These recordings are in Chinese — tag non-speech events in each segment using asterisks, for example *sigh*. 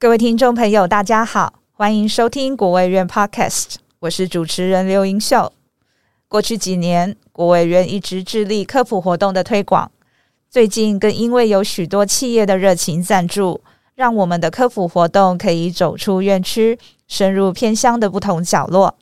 各位听众朋友，大家好，欢迎收听国卫院 Podcast，我是主持人刘英秀。过去几年，国卫院一直致力科普活动的推广，最近更因为有许多企业的热情赞助，让我们的科普活动可以走出院区，深入偏乡的不同角落。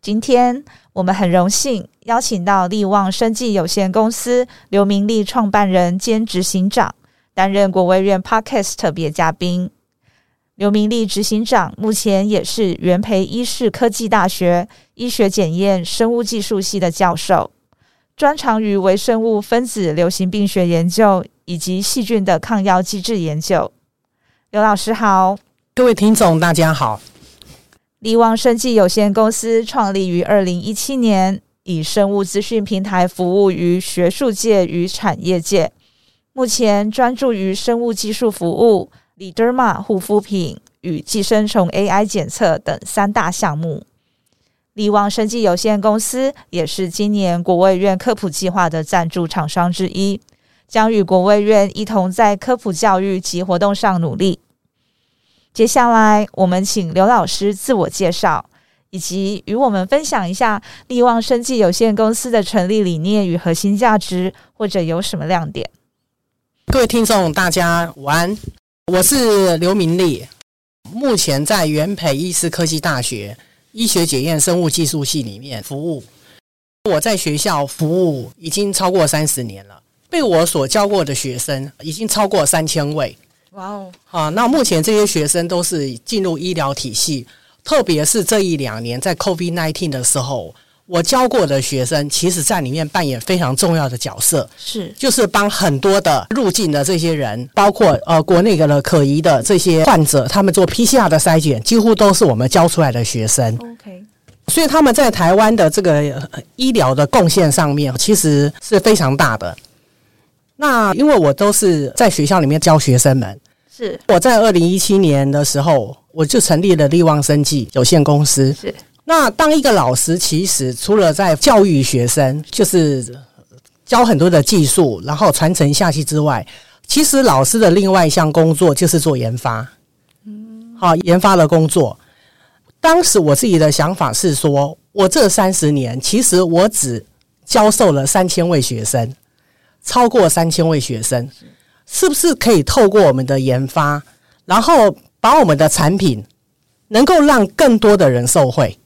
今天我们很荣幸邀请到力旺生技有限公司刘明利创办人兼执行长，担任国卫院 Podcast 特别嘉宾。刘明利执行长目前也是元培医事科技大学医学检验生物技术系的教授，专长于微生物分子流行病学研究以及细菌的抗药机制研究。刘老师好，各位听众大家好。力旺生技有限公司创立于二零一七年，以生物资讯平台服务于学术界与产业界，目前专注于生物技术服务。Liderma 护肤品与寄生虫 AI 检测等三大项目。力旺生技有限公司也是今年国卫院科普计划的赞助厂商之一，将与国卫院一同在科普教育及活动上努力。接下来，我们请刘老师自我介绍，以及与我们分享一下力旺生技有限公司的成立理念与核心价值，或者有什么亮点。各位听众，大家午安。我是刘明丽，目前在元培医师科技大学医学检验生物技术系里面服务。我在学校服务已经超过三十年了，被我所教过的学生已经超过三千位。哇哦！啊，那目前这些学生都是进入医疗体系，特别是这一两年在 COVID-19 的时候。我教过的学生，其实在里面扮演非常重要的角色，是就是帮很多的入境的这些人，包括呃国内的可疑的这些患者，他们做 PCR 的筛检，几乎都是我们教出来的学生。OK，所以他们在台湾的这个医疗的贡献上面，其实是非常大的。那因为我都是在学校里面教学生们，是我在二零一七年的时候，我就成立了力旺生技有限公司。是。那当一个老师，其实除了在教育学生，就是教很多的技术，然后传承下去之外，其实老师的另外一项工作就是做研发。嗯，好，研发的工作。当时我自己的想法是说，我这三十年，其实我只教授了三千位学生，超过三千位学生，是不是可以透过我们的研发，然后把我们的产品能够让更多的人受惠？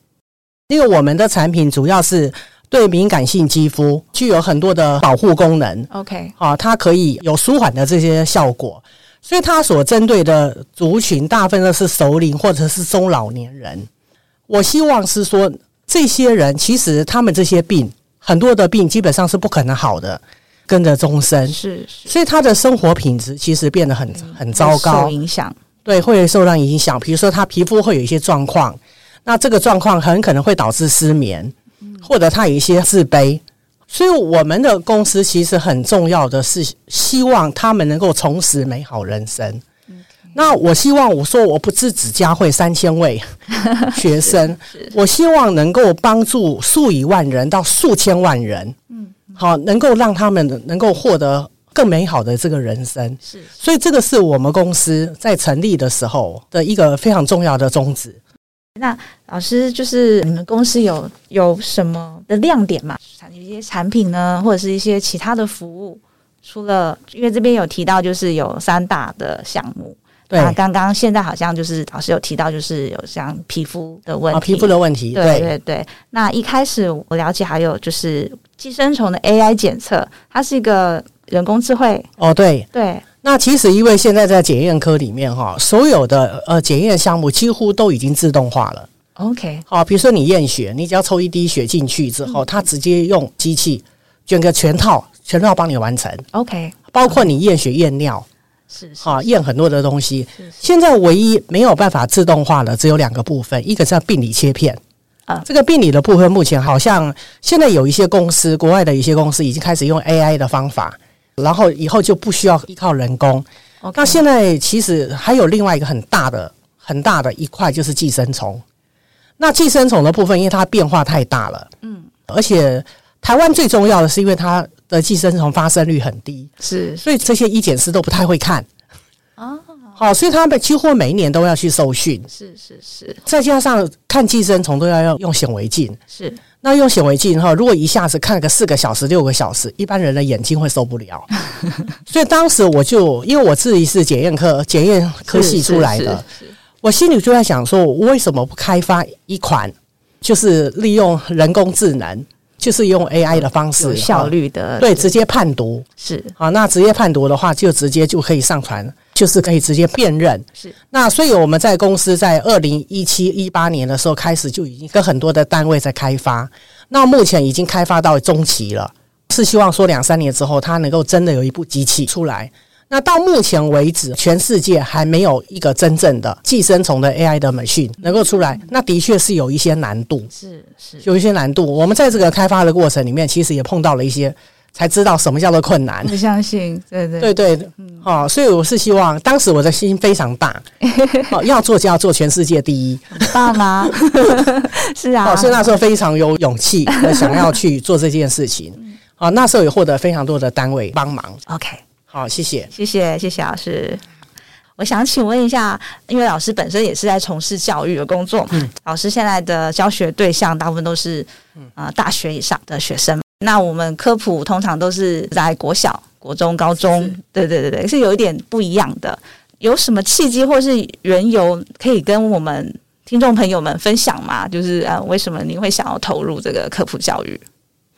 因为我们的产品主要是对敏感性肌肤具有很多的保护功能，OK，啊，它可以有舒缓的这些效果，所以它所针对的族群大部分都是熟龄或者是中老年人。我希望是说，这些人其实他们这些病很多的病基本上是不可能好的，跟着终身是，是，所以他的生活品质其实变得很很糟糕，受影响，对，会受到影响。比如说他皮肤会有一些状况。那这个状况很可能会导致失眠，或者他有一些自卑，所以我们的公司其实很重要的是希望他们能够重拾美好人生。那我希望我说我不是只教会三千位 *laughs* 学生，我希望能够帮助数以万人到数千万人，嗯，好，能够让他们能够获得更美好的这个人生。是，所以这个是我们公司在成立的时候的一个非常重要的宗旨。那老师，就是你们公司有有什么的亮点吗？有一些产品呢，或者是一些其他的服务？除了因为这边有提到，就是有三大的项目。对，那刚刚现在好像就是老师有提到，就是有像皮肤的问题，哦、皮肤的问题。对对对。那一开始我了解，还有就是寄生虫的 AI 检测，它是一个人工智慧。哦，对对。那其实，因为现在在检验科里面哈，所有的呃检验项目几乎都已经自动化了。OK，好，比如说你验血，你只要抽一滴血进去之后，它直接用机器卷个全套全套帮你完成。OK，包括你验血验尿，是哈验很多的东西。现在唯一没有办法自动化的只有两个部分，一个是病理切片啊，这个病理的部分目前好像现在有一些公司，国外的一些公司已经开始用 AI 的方法。然后以后就不需要依靠人工。那现在其实还有另外一个很大的、很大的一块，就是寄生虫。那寄生虫的部分，因为它变化太大了，嗯，而且台湾最重要的是，因为它的寄生虫发生率很低，是，所以这些医检师都不太会看。哦，好，所以他们几乎每一年都要去受训，是是是，再加上看寄生虫都要用用显微镜，是。那用显微镜哈，如果一下子看个四个小时、六个小时，一般人的眼睛会受不了。*laughs* 所以当时我就因为我自己是检验科检验科系出来的，我心里就在想说，我为什么不开发一款，就是利用人工智能。就是用 AI 的方式，有效率的对，直接判读是好。那直接判读的话，就直接就可以上传，就是可以直接辨认。是。那所以我们在公司在二零一七一八年的时候开始就已经跟很多的单位在开发，那目前已经开发到中期了，是希望说两三年之后它能够真的有一部机器出来。那到目前为止，全世界还没有一个真正的寄生虫的 AI 的 machine 能够出来，那的确是有一些难度，是是。有一些难度。我们在这个开发的过程里面，其实也碰到了一些，才知道什么叫做困难。不相信，对对对对，嗯，哦，所以我是希望，当时我的心非常大，*laughs* 哦，要做就要做全世界第一，大吗？*laughs* 是啊，哦，所以那时候非常有勇气，想要去做这件事情。好，那时候也获得非常多的单位帮忙。OK。好，谢谢，谢谢，谢谢老师。我想请问一下，因为老师本身也是在从事教育的工作，嗯，老师现在的教学对象大部分都是呃大学以上的学生。那我们科普通常都是在国小、国中、高中，对对对对，是有一点不一样的。有什么契机或是缘由可以跟我们听众朋友们分享吗？就是呃，为什么您会想要投入这个科普教育？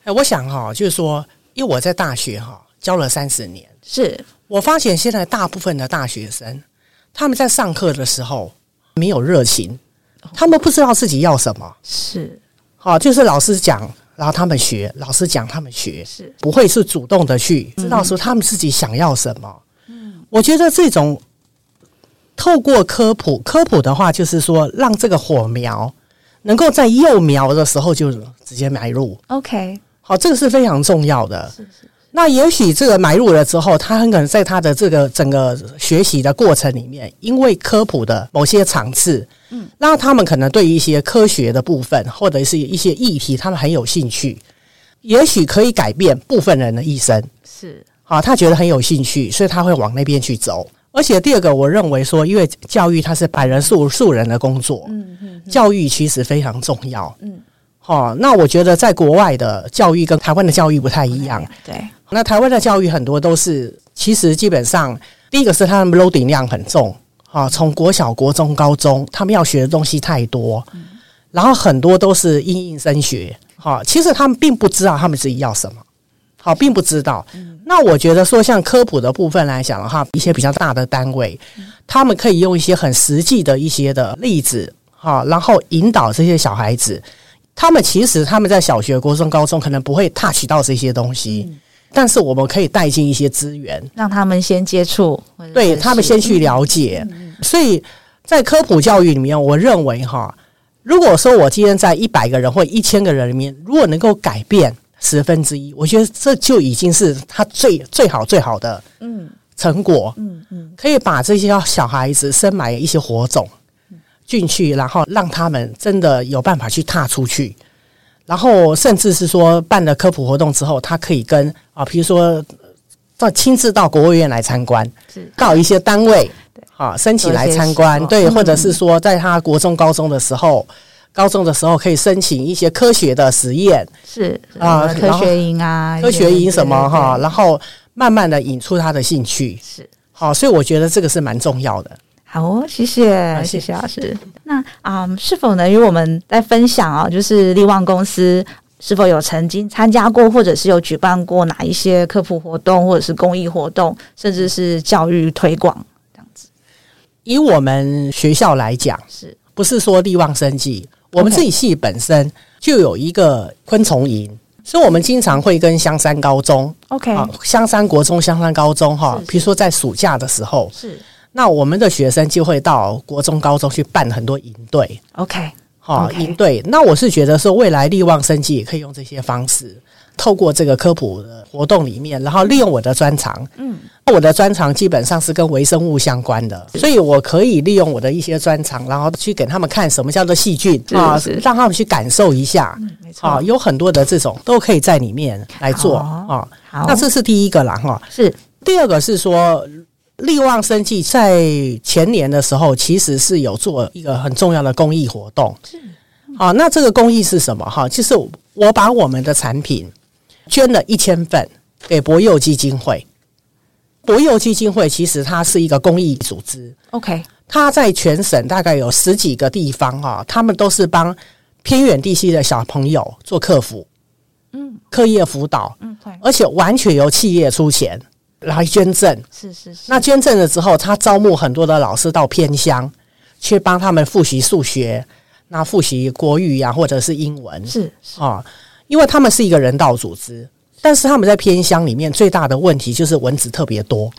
哎，我想哈，就是说，因为我在大学哈教了三十年。是我发现现在大部分的大学生，他们在上课的时候没有热情，他们不知道自己要什么。是，好，就是老师讲，然后他们学；老师讲，他们学，是不会是主动的去知道说他们自己想要什么。嗯，我觉得这种透过科普，科普的话，就是说让这个火苗能够在幼苗的时候就直接埋入。OK，好，这个是非常重要的。是是。那也许这个买入了之后，他很可能在他的这个整个学习的过程里面，因为科普的某些场次，嗯，那他们可能对一些科学的部分或者是一些议题，他们很有兴趣，也许可以改变部分人的一生。是，啊，他觉得很有兴趣，所以他会往那边去走。而且第二个，我认为说，因为教育它是百人树树人的工作，嗯嗯，教育其实非常重要，嗯，好，那我觉得在国外的教育跟台湾的教育不太一样，*laughs* 对。那台湾的教育很多都是，其实基本上第一个是他们 loading 量很重，啊，从国小、国中、高中，他们要学的东西太多，然后很多都是应应升学，哈，其实他们并不知道他们自己要什么，好，并不知道。那我觉得说，像科普的部分来讲的话，一些比较大的单位，他们可以用一些很实际的一些的例子，哈，然后引导这些小孩子，他们其实他们在小学、国中、高中可能不会 touch 到这些东西。但是我们可以带进一些资源，让他们先接触，对他们先去了解。所以在科普教育里面，我认为哈，如果说我今天在一百个人或一千个人里面，如果能够改变十分之一，我觉得这就已经是他最最好最好的嗯成果。嗯嗯，可以把这些小孩子深埋一些火种进去，然后让他们真的有办法去踏出去。然后，甚至是说办了科普活动之后，他可以跟啊，比如说到亲自到国务院来参观，是。到一些单位，对，啊，申请来参观，对，或者是说在他国中、高中的时候，嗯、高中的时候可以申请一些科学的实验，是啊，科学营啊，科学营什么哈，然后慢慢的引出他的兴趣，是。好，所以我觉得这个是蛮重要的。好哦，谢谢，谢谢老师。那啊、嗯，是否能与我们来分享啊？就是力旺公司是否有曾经参加过，或者是有举办过哪一些科普活动，或者是公益活动，甚至是教育推广这样子？以我们学校来讲，是不是说力旺生计？我们自己系本身就有一个昆虫营，所以我们经常会跟香山高中，OK，香山国中、香山高中哈，比如说在暑假的时候是。那我们的学生就会到国中、高中去办很多营队，OK，好营队。那我是觉得说，未来力旺生技也可以用这些方式，透过这个科普的活动里面，然后利用我的专长，嗯，我的专长基本上是跟微生物相关的，所以我可以利用我的一些专长，然后去给他们看什么叫做细菌啊，让他们去感受一下，没错，啊，有很多的这种都可以在里面来做啊。好，那这是第一个啦，哈，是。第二个是说。力旺生技在前年的时候，其实是有做一个很重要的公益活动。是，好，那这个公益是什么？哈，就是我把我们的产品捐了一千份给博幼基金会。博幼基金会其实它是一个公益组织。OK，它在全省大概有十几个地方哈，他们都是帮偏远地区的小朋友做客服，嗯，课业辅导，嗯，对，而且完全由企业出钱。来捐赠，是是是。那捐赠了之后，他招募很多的老师到偏乡去帮他们复习数学，那复习国语呀、啊，或者是英文，是是啊，因为他们是一个人道组织，但是他们在偏乡里面最大的问题就是蚊子特别多，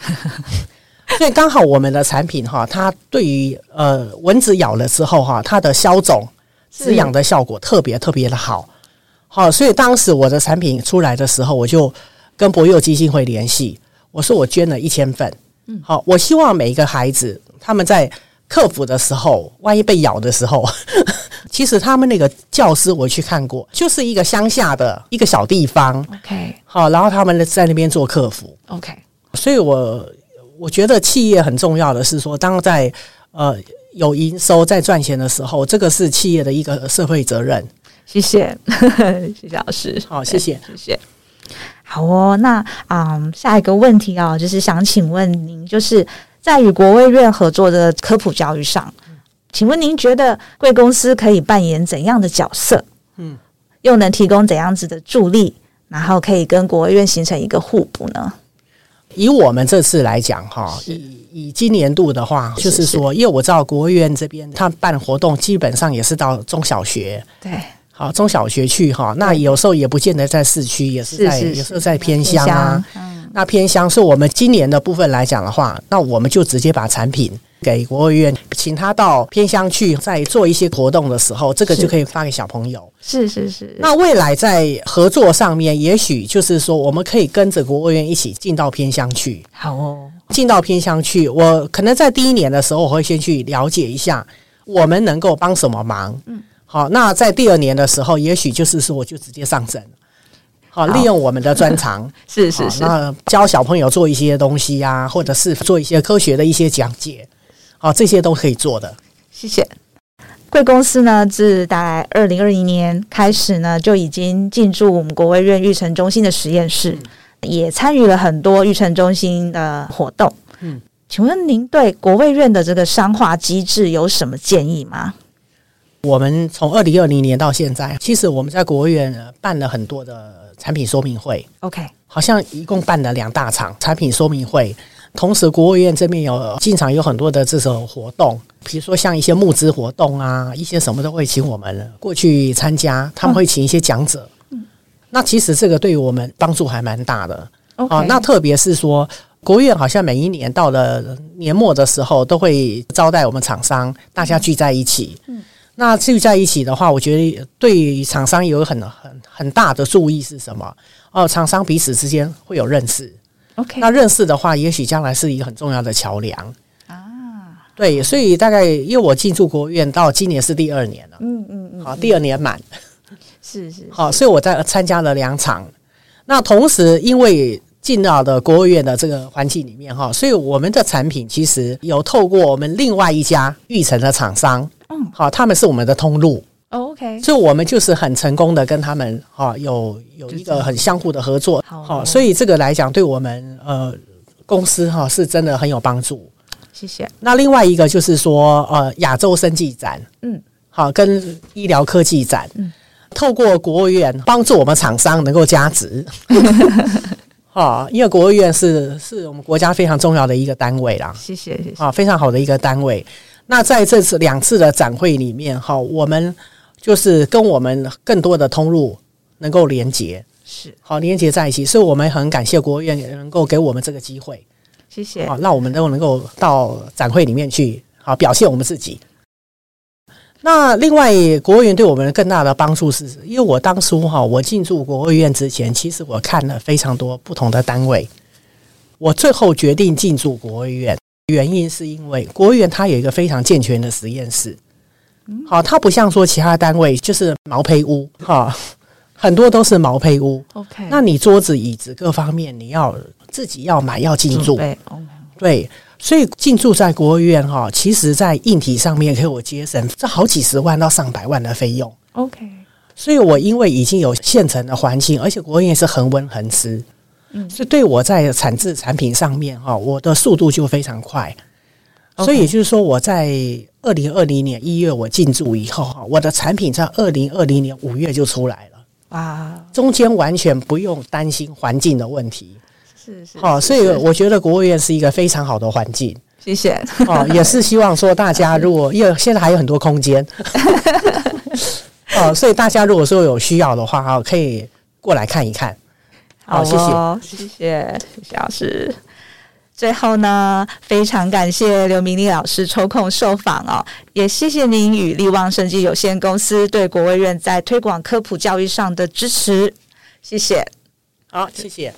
*laughs* 所以刚好我们的产品哈，它对于呃蚊子咬了之后哈，它的消肿止痒的效果特别特别的好，好，所以当时我的产品出来的时候，我就跟博友基金会联系。我说我捐了一千份，嗯，好，我希望每一个孩子他们在克服的时候，万一被咬的时候，*laughs* 其实他们那个教师我去看过，就是一个乡下的一个小地方，OK，好，然后他们在那边做客服，OK，所以我我觉得企业很重要的是说，当在呃有营收在赚钱的时候，这个是企业的一个社会责任。谢谢，*laughs* 谢谢老师，好，谢谢，谢谢。好哦，那嗯，下一个问题啊，就是想请问您，就是在与国卫院合作的科普教育上，请问您觉得贵公司可以扮演怎样的角色？嗯，又能提供怎样子的助力，然后可以跟国卫院形成一个互补呢？以我们这次来讲，哈，以以今年度的话，就是说，因为我知道国卫院这边他办活动，基本上也是到中小学，对。好，中小学去哈，那有时候也不见得在市区，也是在有时候在偏乡啊。嗯、那偏乡是我们今年的部分来讲的话，那我们就直接把产品给国务院，请他到偏乡去，在做一些活动的时候，这个就可以发给小朋友。是是是。那未来在合作上面，也许就是说，我们可以跟着国务院一起进到偏乡去。好哦，进到偏乡去，我可能在第一年的时候，我会先去了解一下，我们能够帮什么忙。嗯。好，那在第二年的时候，也许就是说，我就直接上阵，好，利用我们的专长，*laughs* 是是是，那教小朋友做一些东西呀、啊，或者是做一些科学的一些讲解，好，这些都可以做的。谢谢。贵公司呢，自大概二零二一年开始呢，就已经进驻我们国卫院育成中心的实验室，嗯、也参与了很多育成中心的活动。嗯，请问您对国卫院的这个商化机制有什么建议吗？我们从二零二零年到现在，其实我们在国务院办了很多的产品说明会。OK，好像一共办了两大场产品说明会。同时，国务院这边有经常有很多的这种活动，比如说像一些募资活动啊，一些什么都会请我们过去参加。他们会请一些讲者。嗯，那其实这个对于我们帮助还蛮大的。OK，啊，那特别是说，国务院好像每一年到了年末的时候，都会招待我们厂商，大家聚在一起。嗯。那聚在一起的话，我觉得对于厂商有很很很大的注意是什么？哦，厂商彼此之间会有认识。OK，那认识的话，也许将来是一个很重要的桥梁啊。对，所以大概因为我进驻国务院到今年是第二年了，嗯嗯嗯，好，第二年满，是是好，所以我在参加了两场。那同时，因为进到的国务院的这个环境里面哈，所以我们的产品其实有透过我们另外一家育成的厂商。嗯，好，他们是我们的通路。Oh, OK，所以我们就是很成功的跟他们哈有有一个很相互的合作。好，所以这个来讲，对我们呃公司哈是真的很有帮助。谢谢。那另外一个就是说呃亚洲生技展，嗯，好，跟医疗科技展，嗯，透过国务院帮助我们厂商能够加值。哈，*laughs* 因为国务院是是我们国家非常重要的一个单位啦。谢谢谢谢。啊，非常好的一个单位。那在这次两次的展会里面，哈，我们就是跟我们更多的通路能够连接，是好连接在一起，所以我们很感谢国务院能够给我们这个机会，谢谢。好，那我们都能够到展会里面去，好表现我们自己。那另外，国务院对我们更大的帮助是，因为我当初哈，我进驻国务院之前，其实我看了非常多不同的单位，我最后决定进驻国务院。原因是因为国务院它有一个非常健全的实验室，好，它不像说其他单位就是毛坯屋，哈，很多都是毛坯屋。OK，那你桌子、椅子各方面你要自己要买要进驻，对，所以进驻在国务院哈，其实在硬体上面给我节省这好几十万到上百万的费用。OK，所以我因为已经有现成的环境，而且国务院是恒温恒湿，嗯，所以对我在产制产品上面哈，我的速度就非常快。所以也就是说，我在二零二零年一月我进驻以后哈，我的产品在二零二零年五月就出来了。啊，中间完全不用担心环境的问题。是是，好，所以我觉得国务院是一个非常好的环境。谢谢。哦，也是希望说大家如果因为现在还有很多空间，*laughs* 哦，所以大家如果说有需要的话哈，可以过来看一看。好，谢谢，谢谢，谢谢老师。最后呢，非常感谢刘明丽老师抽空受访哦，也谢谢您与力旺生技有限公司对国卫院在推广科普教育上的支持，谢谢。好，谢谢。